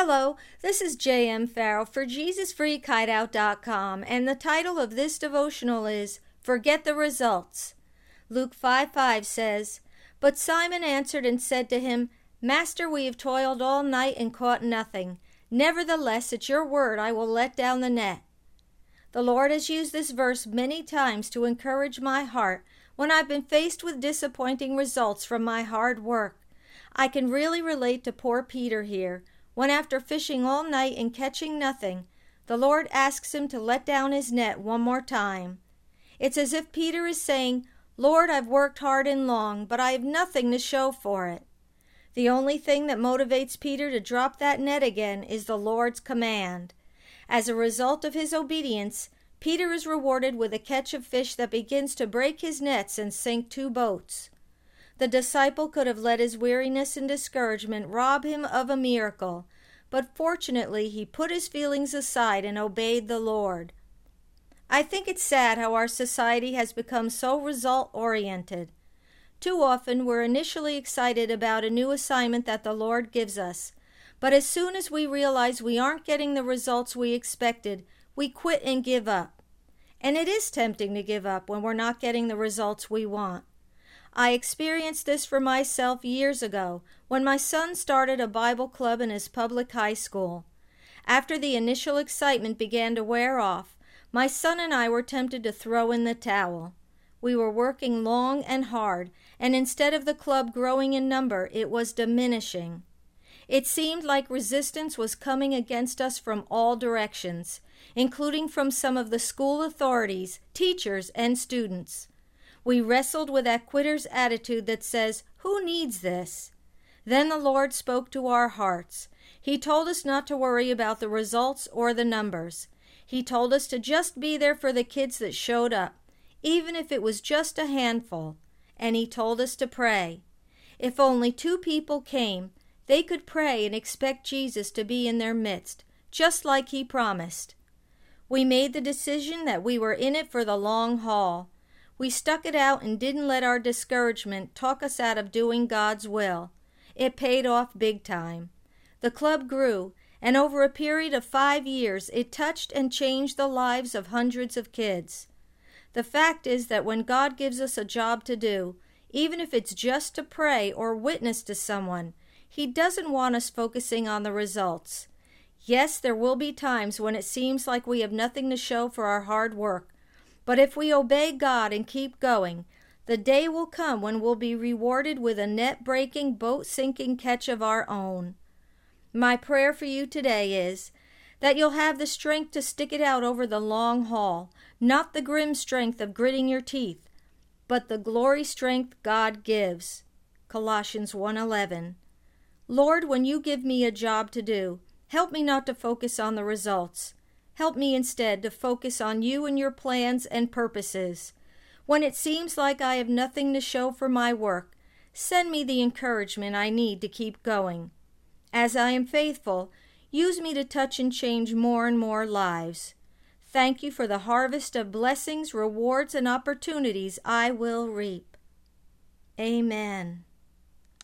Hello, this is J.M. Farrell for JesusFreakHideout.com, and the title of this devotional is Forget the Results. Luke 5 5 says, But Simon answered and said to him, Master, we have toiled all night and caught nothing. Nevertheless, at your word I will let down the net. The Lord has used this verse many times to encourage my heart when I've been faced with disappointing results from my hard work. I can really relate to poor Peter here when after fishing all night and catching nothing, the Lord asks him to let down his net one more time. It's as if Peter is saying, Lord, I've worked hard and long, but I have nothing to show for it. The only thing that motivates Peter to drop that net again is the Lord's command. As a result of his obedience, Peter is rewarded with a catch of fish that begins to break his nets and sink two boats. The disciple could have let his weariness and discouragement rob him of a miracle, but fortunately he put his feelings aside and obeyed the Lord. I think it's sad how our society has become so result oriented. Too often we're initially excited about a new assignment that the Lord gives us, but as soon as we realize we aren't getting the results we expected, we quit and give up. And it is tempting to give up when we're not getting the results we want. I experienced this for myself years ago when my son started a Bible club in his public high school. After the initial excitement began to wear off, my son and I were tempted to throw in the towel. We were working long and hard, and instead of the club growing in number, it was diminishing. It seemed like resistance was coming against us from all directions, including from some of the school authorities, teachers, and students. We wrestled with that quitter's attitude that says, Who needs this? Then the Lord spoke to our hearts. He told us not to worry about the results or the numbers. He told us to just be there for the kids that showed up, even if it was just a handful. And He told us to pray. If only two people came, they could pray and expect Jesus to be in their midst, just like He promised. We made the decision that we were in it for the long haul. We stuck it out and didn't let our discouragement talk us out of doing God's will. It paid off big time. The club grew, and over a period of five years, it touched and changed the lives of hundreds of kids. The fact is that when God gives us a job to do, even if it's just to pray or witness to someone, He doesn't want us focusing on the results. Yes, there will be times when it seems like we have nothing to show for our hard work, but if we obey God and keep going, the day will come when we'll be rewarded with a net breaking, boat sinking catch of our own. My prayer for you today is that you'll have the strength to stick it out over the long haul, not the grim strength of gritting your teeth, but the glory strength God gives. Colossians 1:11. Lord, when you give me a job to do, help me not to focus on the results. Help me instead to focus on you and your plans and purposes. When it seems like I have nothing to show for my work, send me the encouragement I need to keep going. As I am faithful, use me to touch and change more and more lives. Thank you for the harvest of blessings, rewards, and opportunities I will reap. Amen.